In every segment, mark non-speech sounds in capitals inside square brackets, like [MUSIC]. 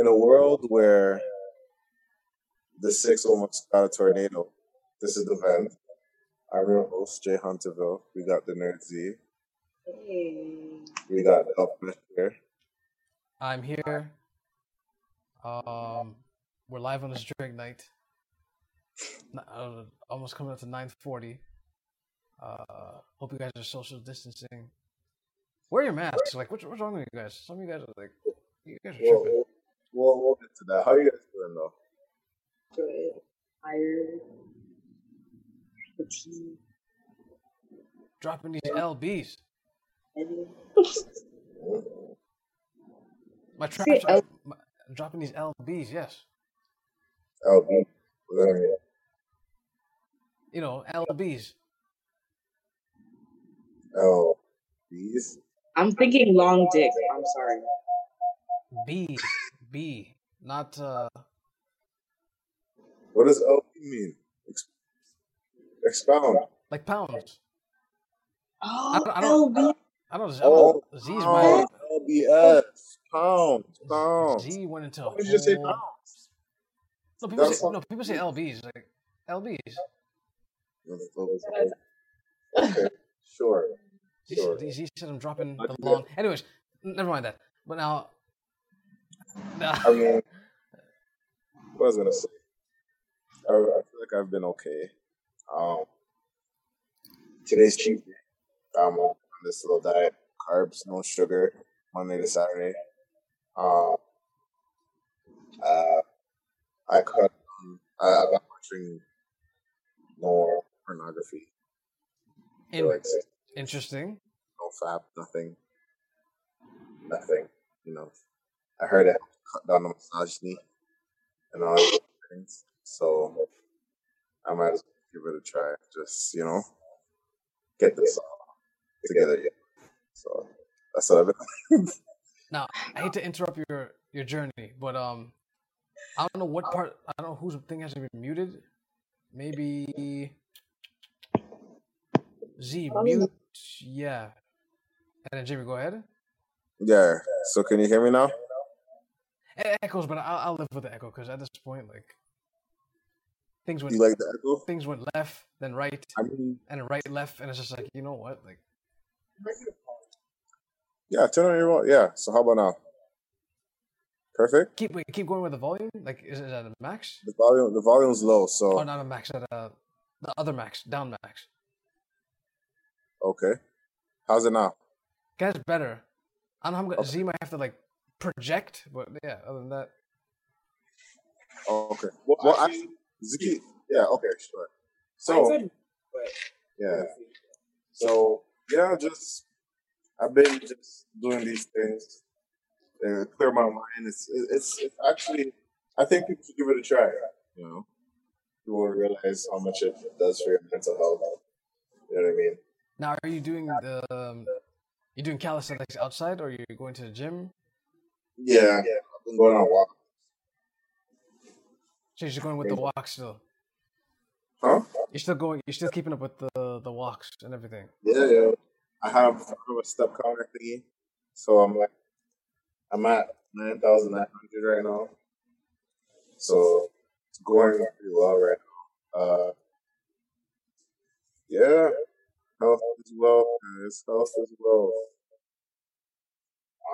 in a world where the six almost got a tornado, this is the vent. I'm your host, Jay Hunterville. We got the Nerd Z. Hey. We got Up here. I'm here. Um, we're live on this drink night. Uh, almost coming up to 9:40. Uh, hope you guys are social distancing. Wear your masks. Like, what's, what's wrong with you guys? Some of you guys are like, you guys are We'll, tripping. We'll, we'll get to that. How are you guys doing though? Good. Tired. Fatigue. Dropping these lbs. My Say traps are L- my, dropping these lbs. Yes, LB. What does that mean? you know lbs. LBs? I'm thinking long dick. I'm sorry. B B, not uh. What does LB mean? Expound. like pounds. Oh, I don't- I don't- LB. I don't know. Oh, Z is pound. my LBS. Pound. Pound. Z went into a Why did you just say whole- pounds? No, people That's say not- no. People say lbs like lbs. Okay, sure. Z, Sure. Z, Z said I'm dropping the long. Anyways, never mind that. But now, I mean, what was I gonna say? I, I feel like I've been okay. Um, today's cheat day. I'm on this little diet: carbs, no sugar, Monday to Saturday. Um, uh, I cut. I, I've been watching more pornography. in, like interesting. no fab, nothing, nothing. You know, I heard it cut down the misogyny and all those things. So I might as well give it a try. Just you know, get this all together. Yeah. So that's what I've been. [LAUGHS] Now, I hate to interrupt your your journey, but um, I don't know what part. I don't know whose thing has to be muted. Maybe Z mute. Yeah. And then Jimmy, go ahead. Yeah. So can you hear me now? It echoes, but I'll, I'll live with the echo because at this point, like things went You like the echo? things went left, then right, I mean, and right left, and it's just like you know what, like yeah. Turn on your volume. Yeah. So how about now? Perfect. keep wait, keep going with the volume. Like is it at a max? The volume. The volume's low. So Oh, not a max. At a the other max, down max. okay. How's it now? Guys, better. I don't know. how I'm gonna Okay. Z might have to like project, but yeah. Other than that, Oh, okay. Well, well actually, Ziki. Yeah. Okay. Sure. So. Yeah. So yeah, just I've been just doing these things, uh, clear my mind. It's it's it's actually I think people should give it a try. You know, you will realize how much it does for your mental health. You know what I mean? now are you doing the um, you doing calisthenics outside, or are you going to the gym? Yeah. I've been going on walks. So you're just going with the walk still. Huh? You're still going. You're still keeping up with the the walks and everything. Yeah, yeah. I have, I have a step counter thingy, so I'm like, I'm at nine thousand nine hundred right now. So it's going pretty well right now. Uh, yeah, health as well. It's health as well.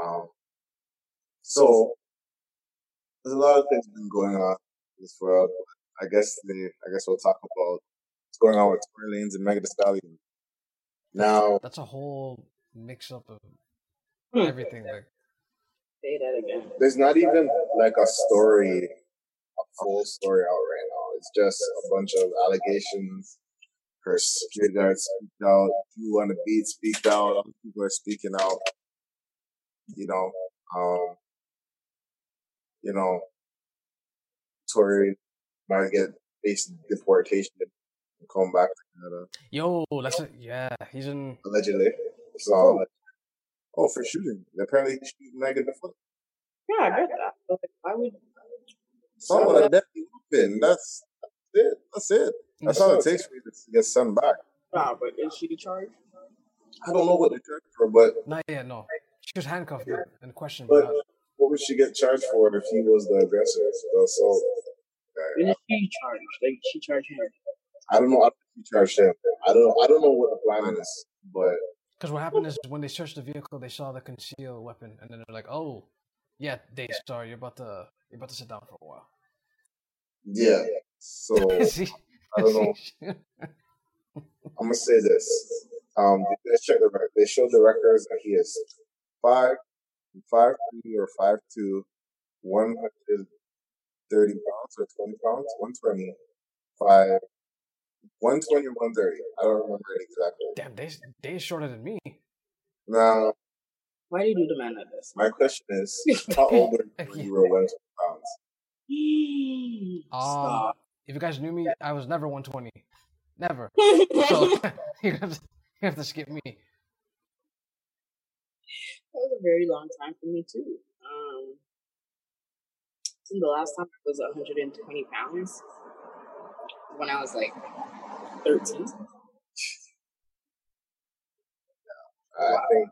Um, so there's a lot of things been going on in this world. I guess the, I guess we'll talk about what's going on with Tory Lanez and Megan Thee Stallion. Now, That's a whole mix up of Hmm. everything. Like Say that again. there's not even like a story, a full story out right now. It's just a bunch of allegations. Her security guard speaked out. You on the beat speaked out. Other people are speaking out. You know, um, you know, Tory might get face deportation and come back to Canada yo, that's it. Yeah, he's in. allegedly. So, oh, for shooting. Apparently, he shot Megan the foot. Yeah, I get that. But like, why would Someone a deadly weapon. That's it. That's it. Mm. That's all it takes for you to get sent back. Nah, but is she charged? I don't know what they're charged for, but Not yet. No, she was handcuffed and questioned. but but what would she get charged for if he was the aggressor? The assault guy? When did she charge? Like she charged him. I don't know. I don't think he charged him. I don't. I don't know what the plan is, but Because what happened is when they searched the vehicle, they saw the concealed weapon, and then they're like, "Oh, yeah, Dave, sorry, you're about to you're about to sit down for a while." yeah. So See? [LAUGHS] I don't know. [LAUGHS] I'm gonna say this. Um, they check the rec- they showed the records that he is five, five three or five two, one hundred thirty pounds or twenty pounds, one twenty, five, one twenty or one thirty. I don't remember it exactly. Damn, they they shorter than me. Now, Why do you do the man like this? my question is, how old were you when [LAUGHS] you were one twenty pounds? Um, if you guys knew me, I was never 120, never. [LAUGHS] So [LAUGHS] you have to, you have to skip me. That was a very long time for me too. Um, I think the last time I was 120 pounds when I was like 13. I think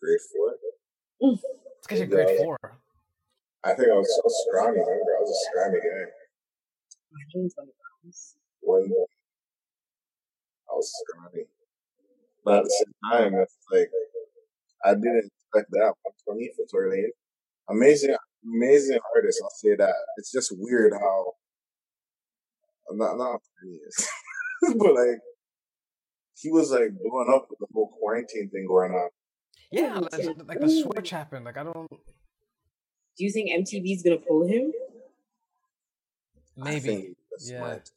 grade four. It's because you're grade four. I think I was so scrawny. Remember, I was a scrawny guy. 120 pounds. One, I was scrawny. But at the same time, it's like I didn't expect that 120 for Tory Lane. Amazing, amazing artist. I'll say that. It's just weird how I'm not not genius, [LAUGHS] but like he was like blowing up with the whole quarantine thing going on. Yeah, like, like the switch happened. Like I don't. Do you think MTV's gonna pull him? I Maybe. think they Yeah. might.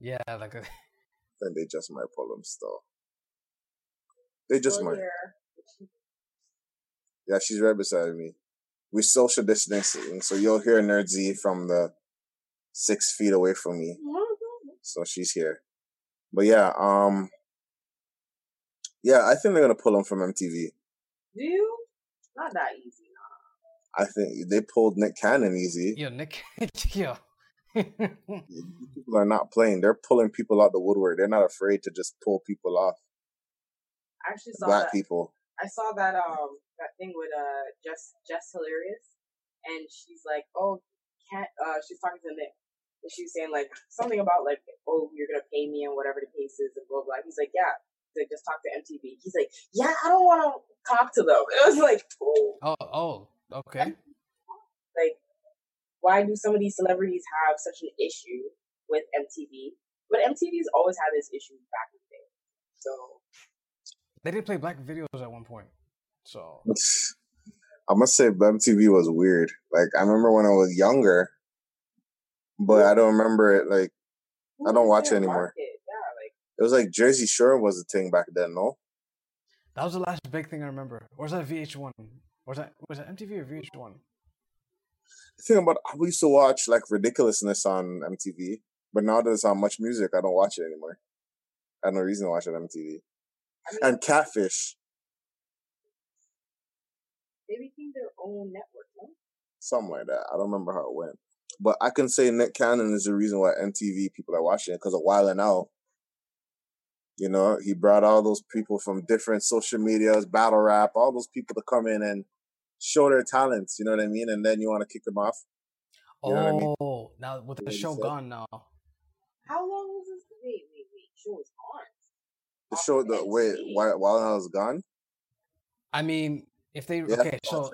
Yeah, like [LAUGHS] I think they just might pull him still. They just oh, might. Yeah, she's right beside me. We social distancing, so you'll hear Nerd from the six feet away from me. So she's here. But yeah, um, yeah, I think they're gonna pull him from MTV. Do you? Not that easy. I think they pulled Nick Cannon easy. yo Nick, [LAUGHS] yo. [LAUGHS] People are not playing; they're pulling people out the woodwork. They're not afraid to just pull people off. I actually saw Black that. people. I saw that um that thing with uh Jess Jess Hilarious, and she's like, oh, can't uh she's talking to Nick, and she's saying like something about like, oh, you're gonna pay me and whatever the case is and blah blah. He's like, yeah. He's like, just talk to MTV. He's like, yeah, I don't want to talk to them. [LAUGHS] It was like, oh, Oh, oh, okay. like why do some of these celebrities have such an issue with MTV? But MTV's always had this issue back in the day. So They did play black videos at one point, so [SIGHS] I must say, MTV was weird. Like I remember when I was younger, but I don't remember it. Like I don't watch it anymore. market? It was like Jersey Shore was the thing back then. No, that was the last big thing I remember. Or was that VH1? Was that was that MTV or VH1? the thing about I used to watch like ridiculousness on MTV, but now that it's on Much Music, I don't watch it anymore. I have no reason to watch it on MTV. I mean, And Catfish, they became their own network, no? something like that. I don't remember how it went, but I can say Nick Cannon is the reason why MTV people are watching it because a while and now. You know, he brought all those people from different social medias, battle rap, all those people to come in and show their talents. You know what I mean? And then you want to kick them off. You know what I mean? Oh, now with the show gone now. How long was this? Wait, wait, wait. Show was on. The show the wait while while I was gone. I mean, if they Yeah, okay, so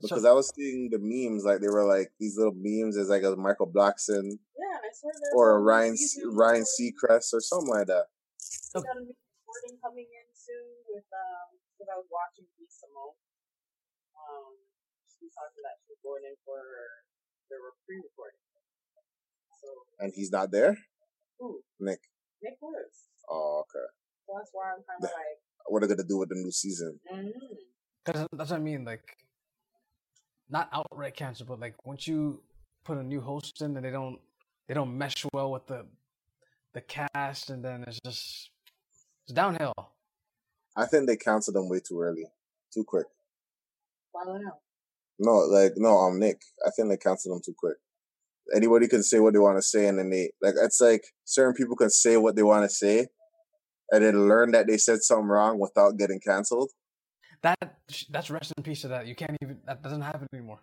because so I was seeing the memes like they were like these little memes as like a Michael Blackson Yeah, I swear there's or a a Ryan season Ryan recording- Seacrest or something like that. There's a new recording coming in soon with um because I was watching B Simone. Um, she was talking that she's going in for the pre-recording. So And he's not there, who? Nick. Nick was. Oh, okay. So that's why I'm kind of like, What are they gonna do with the new season? mm Cause that's what I mean, like not outright cancel, but like once you put a new host in and they don't they don't mesh well with the the cast, and then it's just it's downhill. I think they canceled them way too early, too quick. why don't know? No, like no, I'm um, Nick. I think they canceled them too quick. Anybody can say what they want to say, and then they like it's like certain people can say what they want to say, and then learn that they said something wrong without getting canceled. that that's rest in peace to that. You can't even that doesn't happen anymore.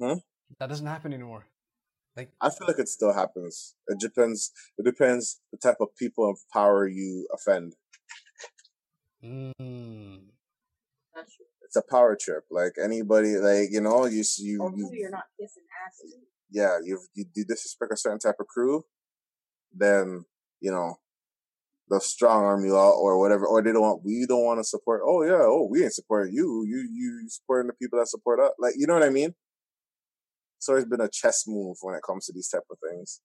Hmm? That doesn't happen anymore. Like I feel like it still happens. It depends. It depends the type of people of power you offend. mm, That's true. It's a power trip. Like anybody, like you know, you you Or you who you're not kissing ass yeah, you you disrespect a certain type of crew, then you know they'll strong arm you out or whatever, or they don't want we don't want to support. Oh yeah, oh we ain't supporting you. You you supporting the people that support us. Like you know what I mean? It's always been a chess move when it comes to these type of things.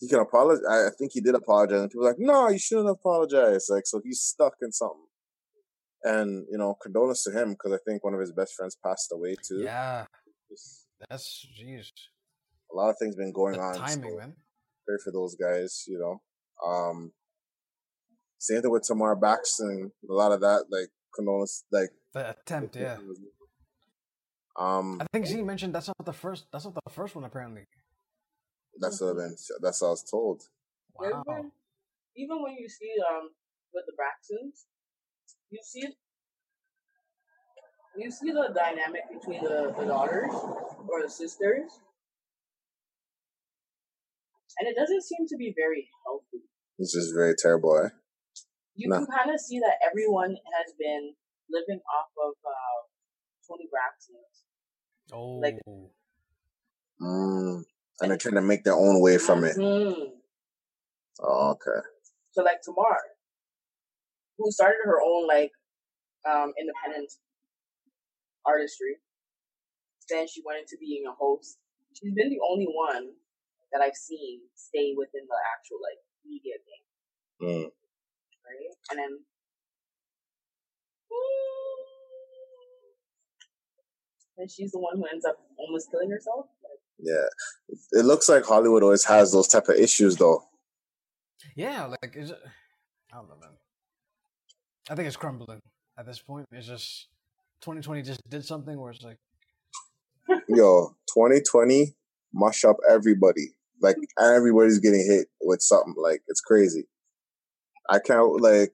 He can apologize. I think he did apologize, and people are like, no, you shouldn't apologize. Like so, he's stuck in something. And you know, condolence to him because I think one of his best friends passed away too. yeah, that's jeez. A lot of things been going The on. timing, so- man. pray for those guys, you know. Um same thing with Tamar Braxton, a lot of that, like condolence like The attempt, yeah. Um I think Z mentioned that's not the first. That's not the first one apparently. that's what I've been that's what I was told. Wow. Even, even when you see um with the Braxtons, you see you see the dynamic between the, the daughters or the sisters, and it doesn't seem to be very healthy. It's just very terrible, eh? You No. can kind of see that everyone has been living off of uh, Toni Braxton's. Oh, Like- Mm. And they're trying to make their own way from it. Mhm. Oh, okay. So like Tamar, who started her own like um independent artistry. Then she went into being a host. She's been the only one that I've seen stay within the actual like media game, Mm. Right? And then and she's the one who ends up almost killing herself. Like, Yeah. It looks like Hollywood always has those type of issues though. yeah. Like, is it? I don't know, man. I think it's crumbling at this point. It's just 2020 just did something where it's like, [LAUGHS] Yo, 2020 mush up everybody. Like everybody's getting hit with something. Like it's crazy. I can't like.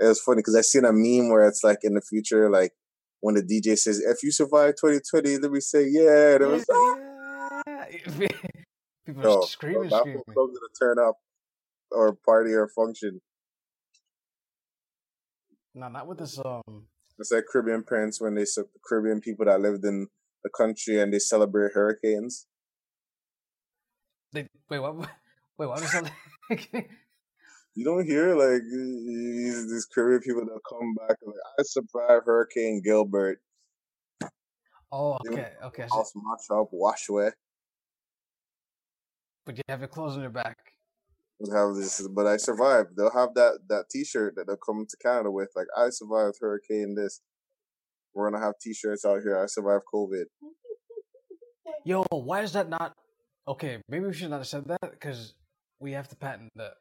It was funny because I seen a meme where it's like in the future, like when the DJ says, "If you survive 2020, let me say yeah." And it was [LAUGHS] people yo, are screaming, that screaming. gonna turn up or party or function. No, not with this. Um, It's like Caribbean parents when they Caribbean people that lived in the country and they celebrate hurricanes. they wait. What? [LAUGHS] Wait, what was that? [LAUGHS] You don't hear like these, these Caribbean people that come back like I survived Hurricane Gilbert. oh, okay, okay. So, House mash up, wash away. but you have your clothes on your back. Have this, but I survived. They'll have that that T-shirt that they'll come to Canada with, like I survived Hurricane. This we're gonna have T-shirts out here. I survived COVID. Yo, why is that not? Okay, maybe we should not have said that because we have to patent that.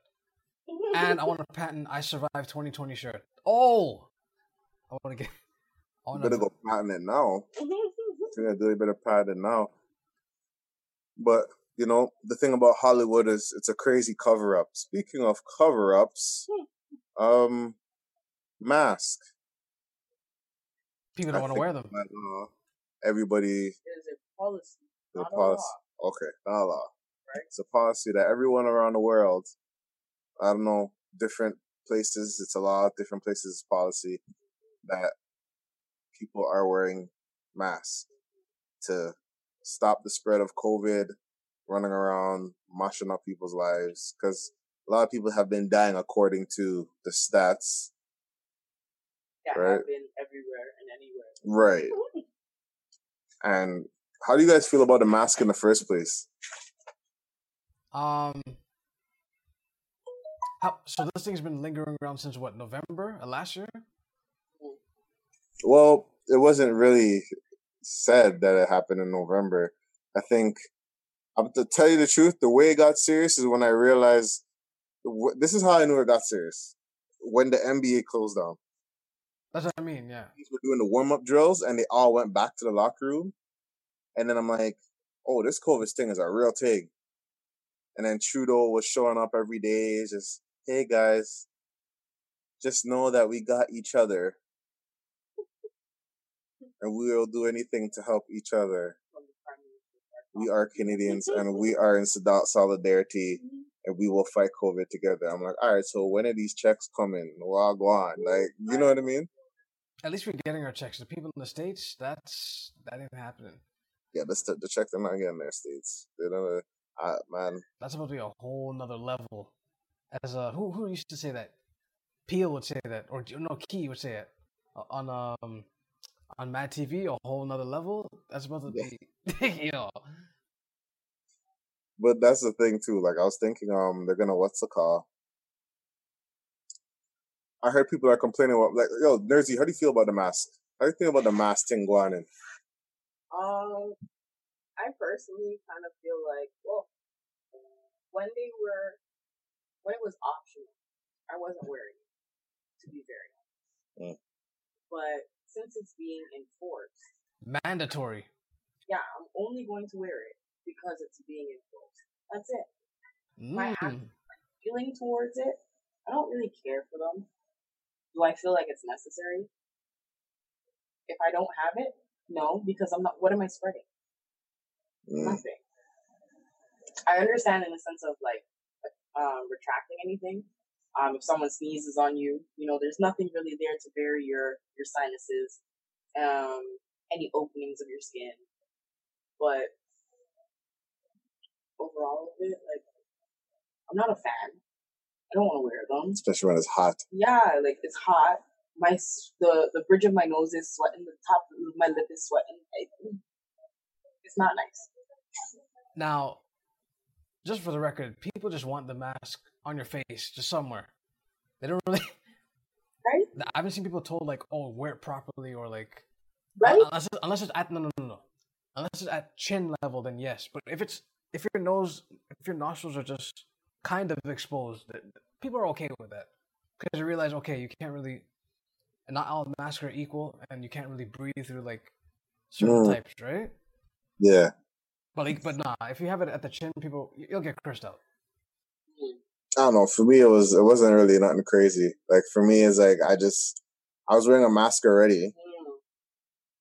And I want to patent I survived 2020 shirt. Oh, I want to get. [LAUGHS] I You want better to go patent it now. You're gonna do it better patent it now. But you know the thing about Hollywood is it's a crazy cover up. Speaking of cover ups, [LAUGHS] um, mask. People don't want to wear them. that, uh, everybody it is a policy, the not a policy. Okay, not a law. Right. It's a policy that everyone around the world, I don't know, different places, it's a law, different places, it's policy that people are wearing masks to stop the spread of COVID, running around, mashing up people's lives. Because a lot of people have been dying according to the stats. That Right. have been everywhere and anywhere. Right. And how do you guys feel about the mask in the first place? Um. How, so this thing's been lingering around since what November last year? Well, it wasn't really said that it happened in November. I think, um, to tell you the truth, the way it got serious is when I realized this is how I knew it got serious. When the NBA closed down, That's what I mean. Yeah. Teams were doing the warm up drills and they all went back to the locker room. And then I'm like, oh, this COVID thing is a real thing. And then Trudeau was showing up every day, just, hey guys, just know that we got each other. and we will do anything to help each other. From the Prime Minister. We are Canadians and we are in solid- solidarity and we will fight COVID together. I'm like, all right, so when are these checks coming? Well, go on. Like, you know what I mean? At least we're getting our checks. The people in the states, that's that ain't happening. Yeah, the, the checks are not getting their states. They don't, uh, man. That's supposed to be a whole nother level. As uh, who who used to say that? Peele would say that, or no, Key would say it Uh, on um on Mad TV. A whole nother level. That's about to be, [LAUGHS] you know. But that's the thing too. Like I was thinking, um, they're gonna what's the call? I heard people are complaining about like, yo, Nersy, how do you feel about the mask? How do you feel about the mask thing going in? Um, I personally kind of feel like, well, when they were, when it was optional, I wasn't wearing it, to be very honest. Mm. But since it's being enforced, Mandatory. yeah, I'm only going to wear it because it's being enforced. That's it. My Mm. Feeling towards it, I don't really care for them. Do I feel like it's necessary? If I don't have it, no, because I'm not. What am I spreading? Mm. Nothing. I understand in the sense of like um, retracting anything. Um, if someone sneezes on you, you know, there's nothing really there to bury your your sinuses, um, any openings of your skin. But overall of it, like, I'm not a fan. I don't want to wear them. Especially when it's hot. Yeah, like it's hot. My the the bridge of my nose is sweating. The top of my lip is sweating. I- It's not nice. Now, just for the record, people just want the mask on your face, just somewhere. They don't really. [LAUGHS] Right? I haven't seen people told like, "Oh, wear it properly," or like, Right? unless it's, unless it's at no no no no, unless it's at chin level, then yes. But if it's if your nose, if your nostrils are just kind of exposed, people are okay with that because you realize, okay, you can't really, and not all masks are equal, and you can't really breathe through like certain Mm. types, right? Yeah. But like, but nah, if you have it at the chin, people you'll get cursed out. I don't know. For me, it was it wasn't really nothing crazy. Like for me, it's like I just I was wearing a mask already.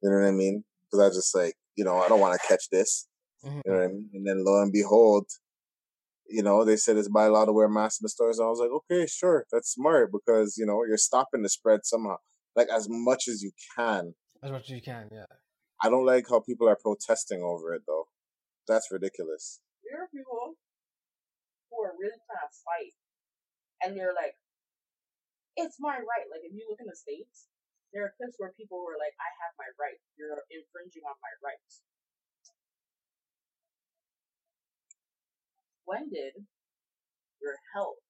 You know what I mean? Because I just like you know I don't want to catch this. Mhm. You know what I mean? And then lo and behold, you know they said it's by law to wear masks in the stores. And I was like, okay, sure, that's smart because you know you're stopping the spread somehow, like as much as you can. As much as you can, yeah. I don't like how people are protesting over it though. That's ridiculous. There are people who are really trying to fight, and they're like, "It's my right." Like if you look in the states, there are clips where people were like, "I have my right. You're infringing on my rights." When did your health,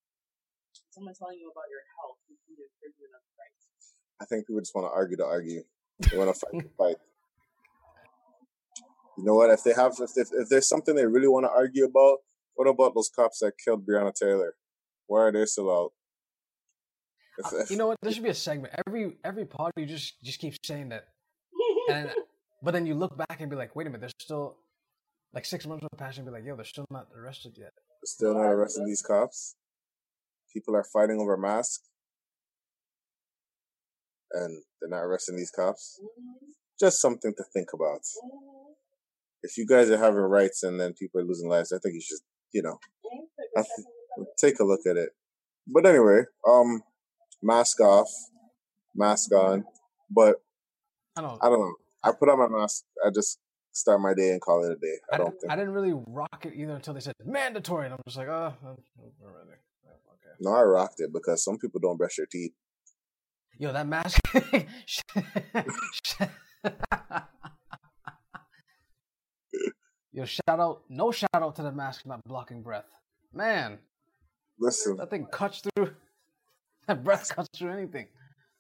someone telling you about your health, become infringement of rights? I think people just want to argue to argue. They want to fight to fight. You know what? If they have, if, if if there's something they really want to argue about, what about those cops that killed Breonna Taylor? Why are they still out? If, uh, if, You know what? There should be a segment. Every every pod you just just keep saying that, [LAUGHS] and but then you look back and be like, wait a minute, they're still like six months will pass and be like, yo, they're still not arrested yet. still not arresting these cops. People are fighting over masks, and they're not arresting these cops. Just something to think about. If you guys are having rights and then people are losing lives, I think you should, you know, th- take a look at it. But anyway, um, mask off, mask on. But I don't. I don't know. I put on my mask. I just start my day and call it a day. I I, don't didn't, think. I didn't really rock it either until they said mandatory, and I'm just like, oh. Okay. No, I rocked it because some people don't brush their teeth. Yo, that mask. [LAUGHS] [LAUGHS] [LAUGHS] Yo, shout out! No shout out to the mask not blocking breath. Man, Listen, that thing cuts through. [LAUGHS] That breath cuts through anything.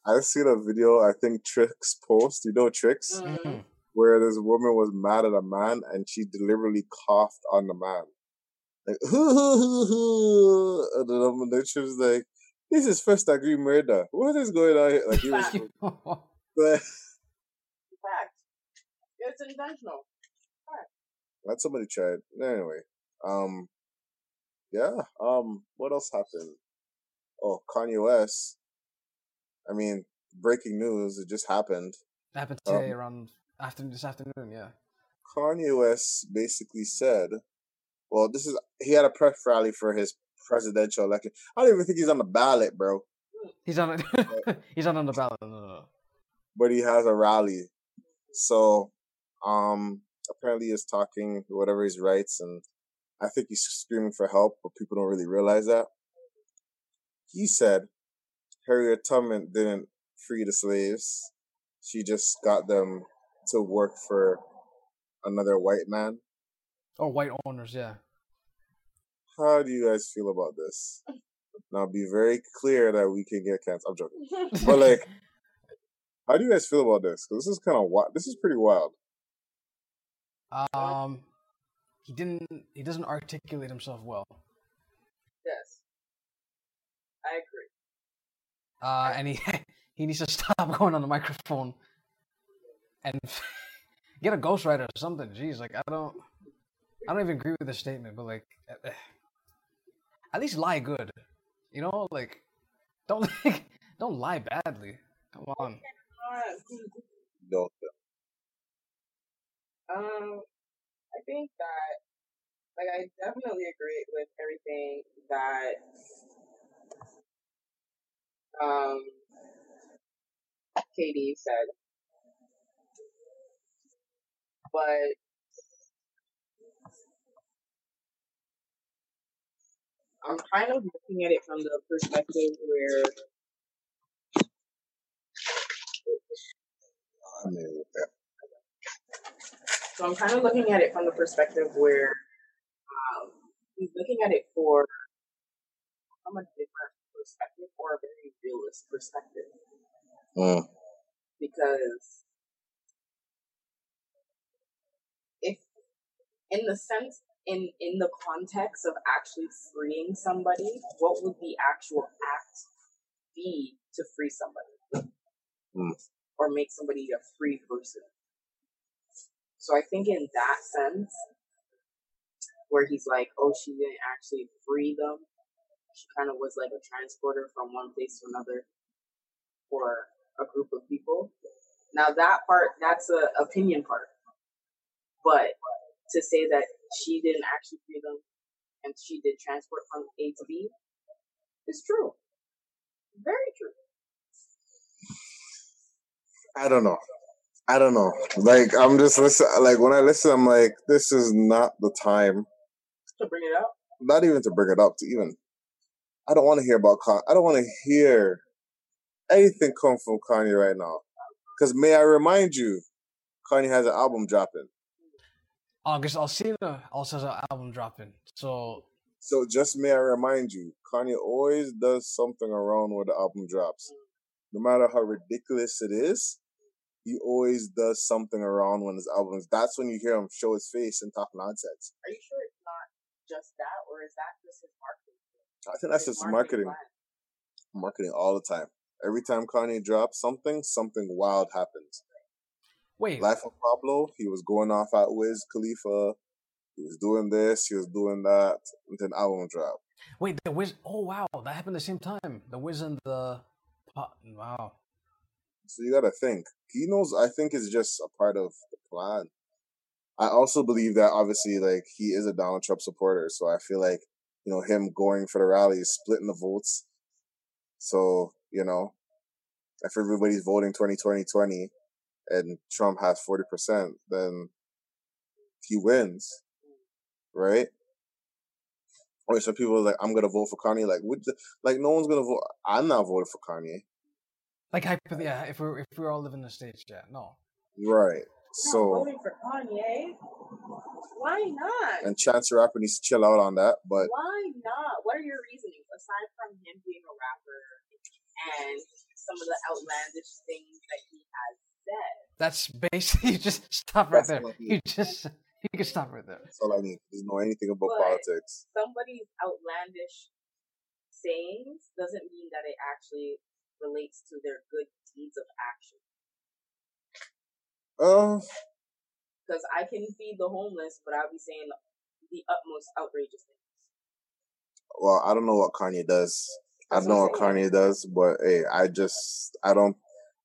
I seen a video. I think Tricks post. You know Tricks, Mhm. where this woman was mad at a man and she deliberately coughed on the man, like [LAUGHS] hoo hoo hoo hoo. And then then she was like, "This is first degree murder. What is going on here?" Like he was. [LAUGHS] Fact. It's intentional. Let somebody try it. Anyway, um, yeah. Um, what else happened? Oh, Kanye West. I mean, breaking news. It just happened. happened today um, around afternoon this afternoon. Yeah. Kanye West basically said, "Well, this is he had a press rally for his presidential election. I don't even think he's on the ballot, bro. He's on. A, [LAUGHS] he's not on the ballot. No, no, no. But he has a rally, so um, apparently is talking whatever he writes, and I think he's screaming for help, but people don't really realize that. He said Harriet Tubman didn't free the slaves; she just got them to work for another white man. Oh, white owners, yeah. How do you guys feel about this? Now, be very clear that we can get canceled. I'm joking, but like, [LAUGHS] how do you guys feel about this? Because this is kind of wild. This is pretty wild. Um, he didn't. He doesn't articulate himself well. Yes, I agree. Uh, and he [LAUGHS] he needs to [LAUGHS] stop going on the microphone and [LAUGHS] get a ghostwriter or something. Jeez, like I don't, I don't even agree with the statement, but like, eh, at least lie good. You know, like don't like, don't lie badly. Come on. Don't. Um, I think that, like, I definitely agree with everything that um Katie said. But I'm kind of looking at it from the perspective where so I'm kind of looking at it from the perspective where um, he's looking at it for from a different perspective or a very realist perspective. Mm. Because if, in the sense in in the context of actually freeing somebody, what would the actual act be to free somebody mm. or make somebody a free person? So I think in that sense, where he's like, "Oh, she didn't actually free them; she kind of was like a transporter from one place to another for a group of people." Now that part, that's a opinion part, but to say that she didn't actually free them and she did transport from A to B is true. Very true. I don't know. I don't know. Like I'm just listen. Like when I listen, I'm like, this is not the time to bring it up. Not even to bring it up. To even, I don't want to hear about. Con- I don't want to hear anything come from Kanye right now. Because may I remind you, Kanye has an album dropping. August Alsina also has an album dropping. So So just may I remind you, Kanye always does something around where the album drops. No matter how ridiculous it is, he always does something around when his albums. That's when you hear him show his face and talk nonsense. Are you sure it's not just that, or is that just his marketing? I think that's his just marketing. Marketing, marketing all the time. Every time Kanye drops something, something wild happens. Wait. Life of Pablo, he was going off at Wiz Khalifa. He was doing this, he was doing that, and then album drop. Wait, the Wiz. Oh wow, that happened at the same time. The Wiz and the. Wow. So you gotta think. He knows. I think it's just a part of the plan. I also believe that obviously, like he is a Donald Trump supporter, so I feel like you know him going for the rally is splitting the votes. So you know, if everybody's voting 2020 20, and Trump has 40%, then he wins, right? Or some people are like, I'm gonna vote for Kanye. Like, the, like no one's gonna vote. I'm not voting for Kanye. Like, yeah, if we're if we're all living in the states, yeah, no. Right. so voting for Kanye. Why not? And Chance the Rapper needs to chill out on that. But why not? What are your reasonings aside from him being a rapper and some of the outlandish things that he has said? that's basically [LAUGHS] you just stop right there. You just you can stop right there. That's all I need. Doesn't know anything about but politics. Somebody's outlandish sayings doesn't mean that it actually relates to their good deeds of action. Um, uh, because I can feed the homeless, but I'll be saying the utmost outrageous things. Well, I don't know what Kanye does. That's I don't know what Kanye does, but hey, I just I don't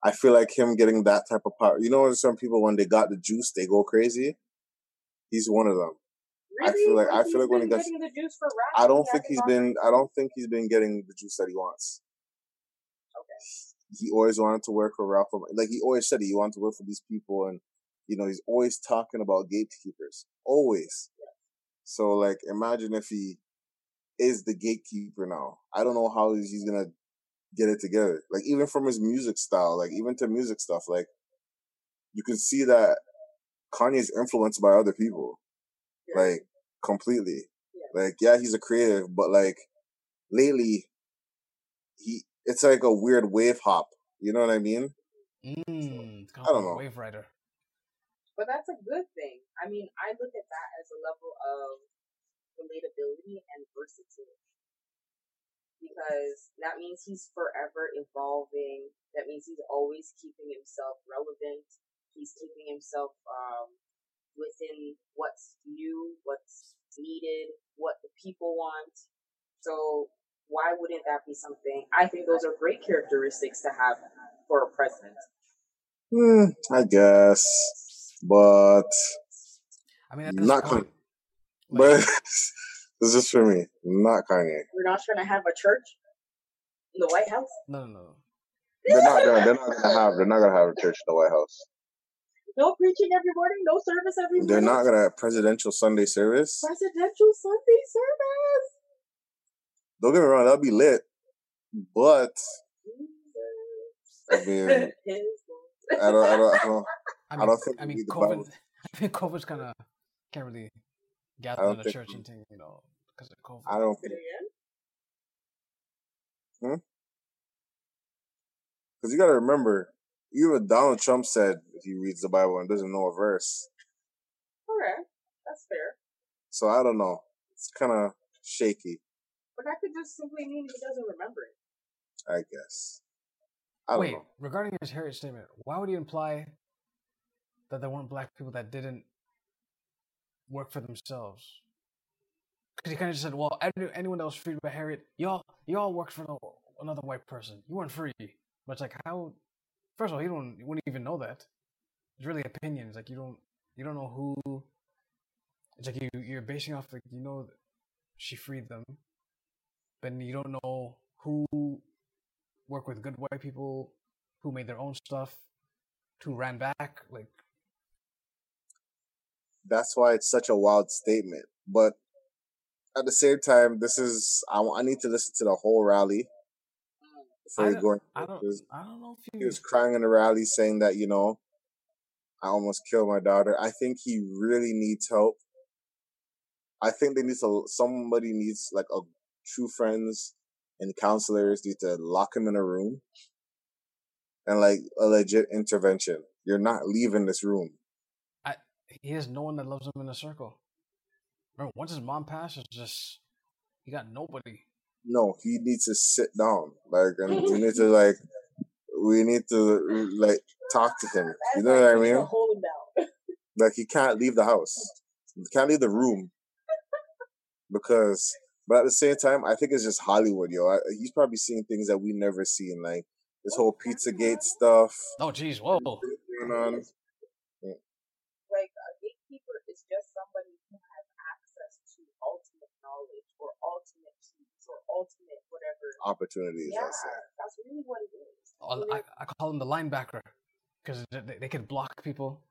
I feel like him getting that type of power. You know, some people when they got the juice, they go crazy. He's one of them. Really? I feel like I feel like when he gets, the juice for rap. I don't think he's been. I don't think he's been getting the juice that he wants. He always wanted to work for Ralph. Like he always said, he wanted to work for these people, and you know, he's always talking about gatekeepers. Always. So like, imagine if he is the gatekeeper now. I don't know how he's he's gonna get it together. Like even from his music style, like even to music stuff, like you can see that Kanye's influenced by other people, Yeah. like completely. Yeah. Like yeah, he's a creative, but like lately, he it's like a weird wave hop. You know what I mean? Mm, it's kind I don't know. Wave Rider. But that's a good thing. I mean, I look at that as a level of relatability and versatility. Because that means he's forever evolving. That means he's always keeping himself relevant. He's keeping himself um, within what's new, what's needed, what the people want. So why wouldn't that be something? I think those are great characteristics to have for a president. Hmm, I guess, but I mean, not point, Kanye. [LAUGHS] like, But [LAUGHS] this is for me, not Kanye. We're not trying to have a church in the White House. no, no, no. They're not gonna. They're not gonna have. They're not gonna have a church in the White House. No preaching every morning, no service every morning. They're not gonna have presidential Sunday service. Presidential Sunday service. Don't get me wrong, that'll be lit. But I mean, I don't. I don't. I don't. I I mean, don't think I mean, need COVID. Bible. [LAUGHS] I think COVID's kind of can't really gather don't in a think church we- and thing, you know, because of COVID. I don't Say think it again? because you got to remember, even Donald Trump said if he reads the Bible and doesn't know a verse. Okay, that's fair. So I don't know. It's kind of shaky, But that could just simply mean he doesn't remember it. I guess. I Wait, know. regarding his Harriet statement, why would he imply that there weren't black people that didn't work for themselves? Because he kind of just said, "Well, any- anyone that was freed by Harriet, y'all, y'all worked for no, another white person. You weren't free." But it's like, how? First of all, you don't, you wouldn't even know that. It's really opinions. Like you don't, you don't know who. It's like you, you're basing off like you know, she freed them, but you don't know who work with good white people who made their own stuff, who ran back. Like, That's why it's such a wild statement. But at the same time, this is I, I need to listen to the whole rally before I don't- go. I don't, I don't know if he you. was crying in the rally, saying that you know, I almost killed my daughter. I think he really needs help. I think they need to. Somebody needs like a true friends and counselors need to lock him in a room and like a legit intervention. You're not leaving this room. He has no one that loves him in a circle. Remember, once his mom passes, just he got nobody. No, he needs to sit down. Like, and we need to [LAUGHS] like, we need to like talk to him. You know what I mean? Hold him down. Like, he can't leave the house. He can't leave the room [LAUGHS] because. But at the same time, I think it's just Hollywood, yo. I, he's probably seeing things that we never seen, like this whole PizzaGate stuff Oh, jeez, whoa. going on. Like a gatekeeper is just somebody who has access to ultimate knowledge or ultimate keys or ultimate whatever. Opportunities, Yeah, I say. that's really what it is. Oh, I, I call him the linebacker because they, they can block people.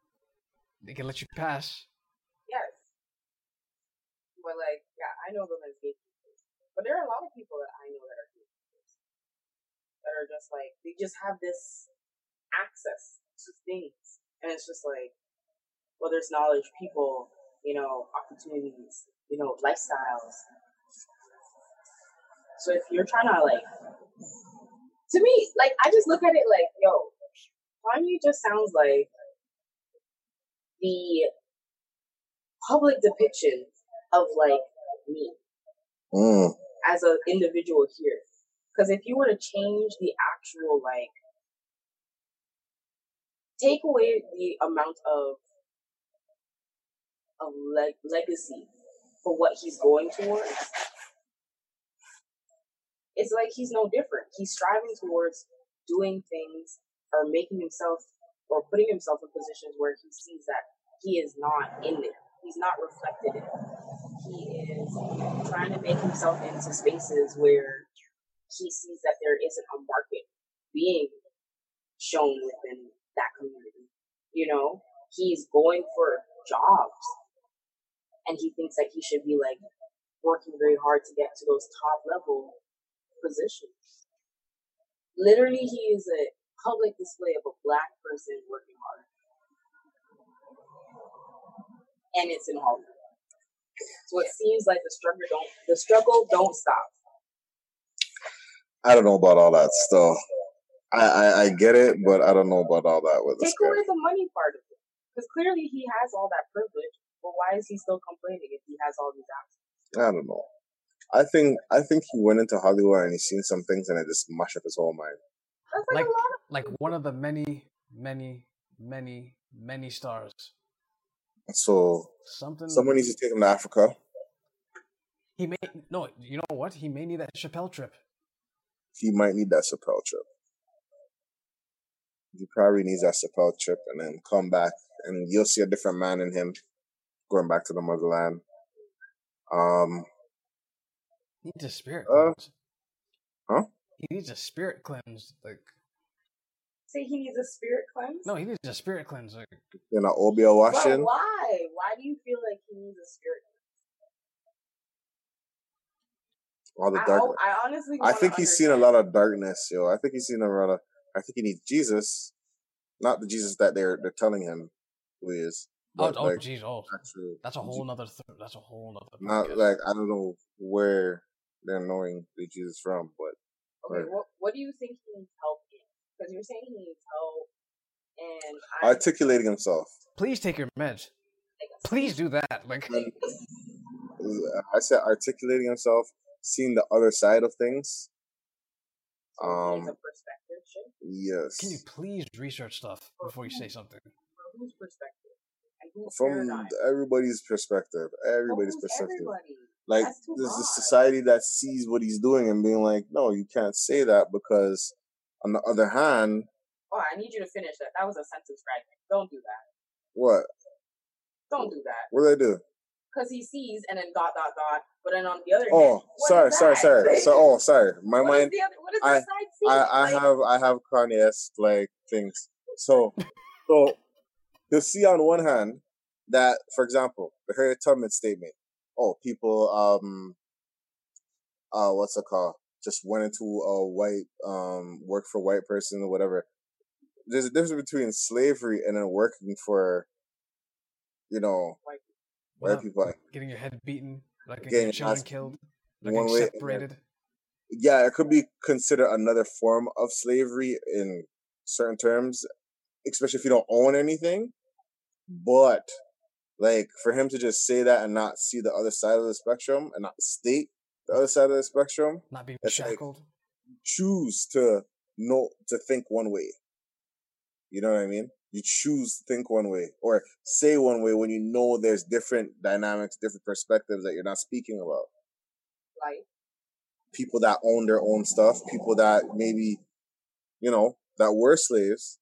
They can let you pass. Yes. But like, yeah, I know them as gatekeepers. But there are a lot of people that I know that are. That are just like they just have this access to things. And it's just like whether it's knowledge, people, you know, opportunities, you know, lifestyles. So if you're trying to like to me, like I just look at it like, yo, Kanye just sounds like the public depiction of like me Mm. As an individual here. Because if you were to change the actual like take away the amount of of leg- legacy for what he's going towards, it's like he's no different. He's striving towards doing things or making himself or putting himself in positions where he sees that he is not in there. He's not reflected in it. He is um, trying to make himself into spaces where he sees that there isn't a market being shown within that community. You know, he's going for jobs and he thinks that he should be like working very hard to get to those top level positions. Literally, he is a public display of a black person working hard. And it's in Hollywood. So it seems like the struggle don't the struggle don't stop. I don't know about all that stuff. I, I, I get it, but I don't know about all that with this Take away the money part of it. Because clearly he has all that privilege, but why is he still complaining if he has all these assets? I don't know. I think I think he went into Hollywood and he's seen some things and it just mashed up his whole mind. That's like, Like a lot of like one of the many, many, many, many stars. So Something someone needs to take him to Africa. he may no. You know what? He may need that Chappelle trip. He might need that Chappelle trip. He probably needs that Chappelle trip and then come back and you'll see a different man in him going back to the motherland. Um, He needs a spirit Uh, cleanse. huh? He needs a spirit cleanse. Like say he needs a spirit cleanse. no, he needs a spirit cleanse. Like you know, Obeah But why? Why do you feel like he needs a spirit? All the I, dark. I honestly. I think he's seen a lot of darkness, yo. I think he's seen a lot of. I think he needs Jesus, not the Jesus that they're they're telling him who he is, oh, but oh, like jeez, oh, actual. that's a whole nother. Th- that's a whole nother. Not podcast. like I don't know where they're knowing the Jesus from, but Okay, Right. what what do you think he needs help in? Because you're saying he needs help, and I articulating himself. Please take your meds. Please do that. Like I said articulating himself, seeing the other side of things. So he needs Um, a perspective shift. yes, Can you please research stuff before you say something? From whose perspective? And whose from paradigm? everybody's perspective, everybody's perspective. Everybody. Like there's a society that sees what he's doing and being like, no, you can't say that because on the other hand, Oh, I need you to finish that. That was a sentence fragment. Don't do that. what? Don't do that. What do they do? Because he sees and then dot dot dot. But then on the other Oh, what sorry, is sorry, sorry. So, oh, sorry. My What is mind. the other? What is I- the side? I, I Like, have, I have Kanye's like things. So, so you see on one hand that, for example, the Harriet Tubman statement. Oh, people, um, uh, what's it called? Just went into a white, um, work for white person or whatever. There's a difference between slavery and then working for, you know, White white Without people. getting your head beaten, like Getting shot your children ass killed, like one getting way separated. yeah, it could be considered another form of slavery in certain terms, especially if you don't own anything. But like for him to just say that and not see the other side of the spectrum and not state the other side of the spectrum, Not being It's like- shackled. choose to know to think one way. You know what I mean? You choose to think one way or say one way when you know there's different dynamics, different perspectives that you're not speaking about. like people that own their own stuff, people that maybe, you know, that were slaves,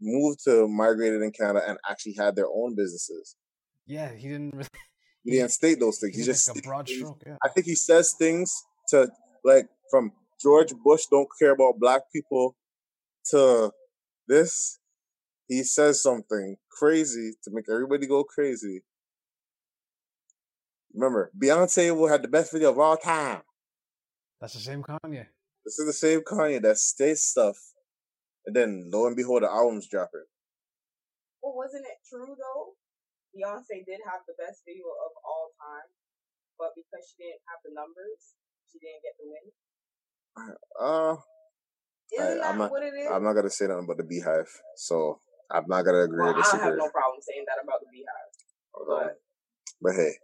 moved to migrated in Canada and actually had their own businesses. Yeah, he didn't really. He didn't state those things. He He just like a broad stroke, yeah. I think he says things to like from George Bush don't care about black people to this. He says something crazy to make everybody go crazy. Remember, Beyonce will have the best video of all time. That's the same Kanye. This is the same Kanye that states stuff, and then lo and behold, the album's dropping. Well, wasn't it true though? Beyonce did have the best video of all time, but because she didn't have the numbers, she didn't get the win. Uh, Isn't I- I'm not- what it is? I'm not gonna say nothing about the BeyHive, so I'm not gonna agree well, or I disagree. have no problem saying that about the BeyHive. But But hey,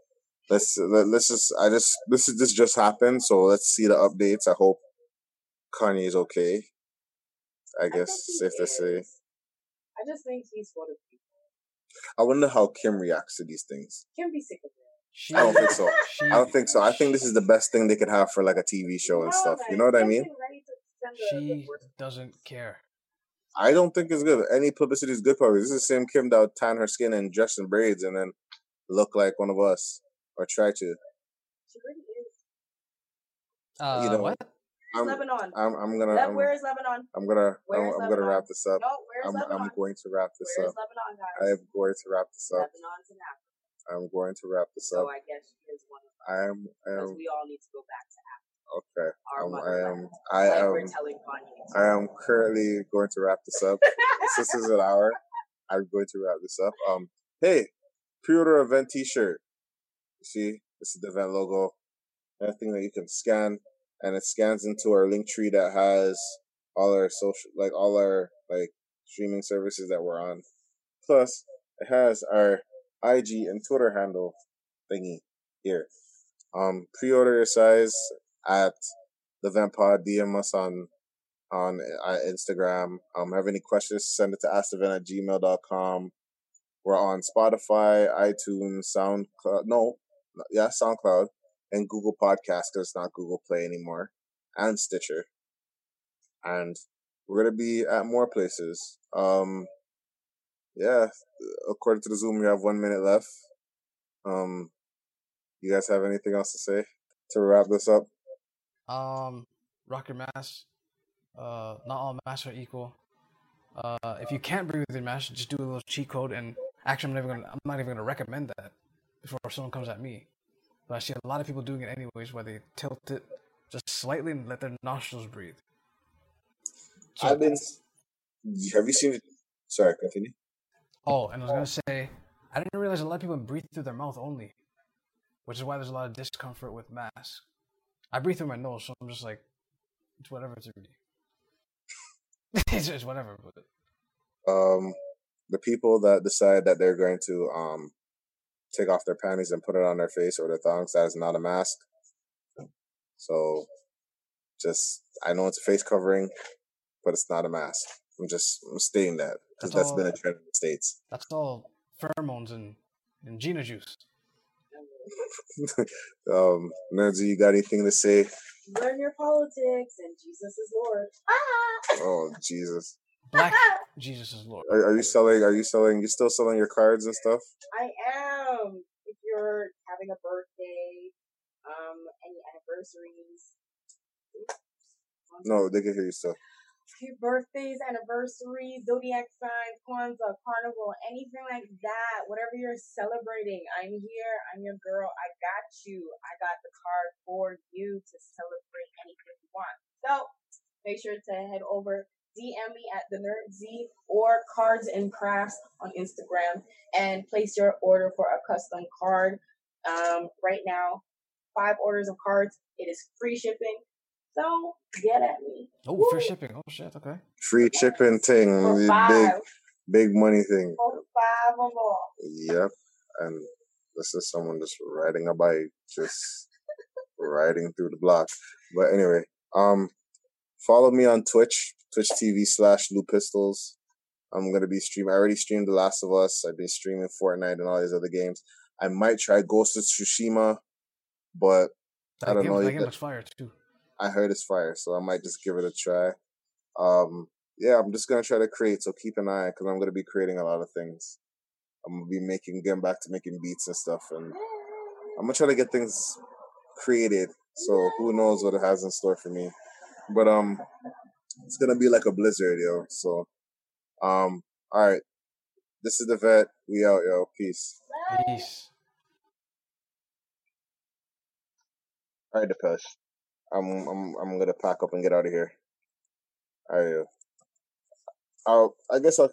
let's let, let's just I just this is this just happened, so let's see the updates. I hope Kanye's okay. I I guess safe to say. I just think he's the people. I wonder how Kim reacts to these things. Kim be sick of it. She, I don't think so. [LAUGHS] She, I don't think so. I think this is the best thing they could have for like a TV show and No, stuff. You know what I mean? been ready to send the- the She doesn't care. I don't think it's good. Any publicity is good publicity. This is the same Kim that would tan her skin and dress in braids and then look like one of us or try to. She really is. Uh, you know, what? I'm, Lebanon. I'm, I'm gonna, Le- I'm, where is Lebanon? I'm gonna, where I'm, is I'm gonna wrap this up. No, where's I'm, Lebanon? I'm going to wrap this Where's up. Lebanon, I guys? am going to wrap this up. Lebanon's in Africa. I'm going to wrap this So up. I guess she is one of them. I am, Because we all need to go back to Africa. okay. Um, I am, I am. I am currently going to wrap this up. [LAUGHS] Since it's an hour, I'm going to wrap this up. Um, hey, pre-order event T-shirt. You see, this is the Vent logo. Anything that you can scan, and it scans into our link tree that has all our social, like all our like streaming services that we're on. Plus, it has our IG and Twitter handle thingy here. Um, pre-order your size at the Vent Pod. DM us on on uh, Instagram. Um, have any questions? Send it to askthevent at gmail.com. We're on Spotify, iTunes, SoundCloud. No, yeah, SoundCloud and Google Podcasts because it's not Google Play anymore, and Stitcher. And we're gonna be at more places. Um, yeah, according to the Zoom, we have one minute left. Um, you guys have anything else to say to wrap this up? Um, rock your mask. Uh, not all masks are equal. Uh, if you can't breathe with your mask, just do a little cheat code. And actually, I'm never gonna. I'm not even gonna recommend that before someone comes at me. But I see a lot of people doing it anyways, where they tilt it just slightly and let their nostrils breathe. So, I've been. Have you seen? Sorry, continue. oh, and I was gonna say, I didn't realize a lot of people breathe through their mouth only, which is why there's a lot of discomfort with masks. I breathe through my nose, so I'm just like, it's whatever to me. [LAUGHS] it's just whatever. But Um, the people that decide that they're going to um take off their panties and put it on their face or their thongs, that is not a mask. So, just I know it's a face covering, but it's not a mask. I'm just I'm stating that because That's that's been a trend in the states. that's all pheromones and, and Gina juice. [LAUGHS] um, Nerdsy, you got anything to say? Learn your politics, and Jesus is Lord. Ah! Oh Jesus, Black [LAUGHS] Jesus is Lord. are, are you selling? Are you selling? You still selling your cards and stuff? I am. If you're having a birthday, um, any anniversaries. No, they can hear you still. Your birthdays, anniversaries, zodiac signs, Kwanzaa, carnival, anything like that, whatever you're celebrating, I'm here. I'm your girl. I got you. I got the card for you to celebrate anything you want. So make sure to head over, DM me at the Nerd Z or Cards and Crafts on Instagram and place your order for a custom card. Um, right now, five orders of cards. It is free shipping. So get at me. Oh, Woo! free shipping. Oh shit. Okay. Free shipping thing, big big money thing. For five or more. Yep. And this is someone just riding a bike, just [LAUGHS] riding through the block. But anyway, um, follow me on Twitch, Twitch TV slash Lou Pistols. I'm gonna be streaming. I already streamed The Last of Us. I've been streaming Fortnite and all these other games. I might try Ghost of Tsushima, but That I don't game, know. That game looks fire too. I heard it's fire, so I might just give it a try. Um, yeah, I'm just gonna try to create, so keep an eye because I'm gonna be creating a lot of things. I'm gonna be making, getting back to making beats and stuff, and I'm gonna try to get things created. So who knows what it has in store for me? But um, it's gonna be like a blizzard, yo. So, um, all right, this is the Vent. We out, yo. Peace. Peace. All right, Depeche. I'm I'm I'm gonna pack up and get out of here. All right. I'll I guess I'll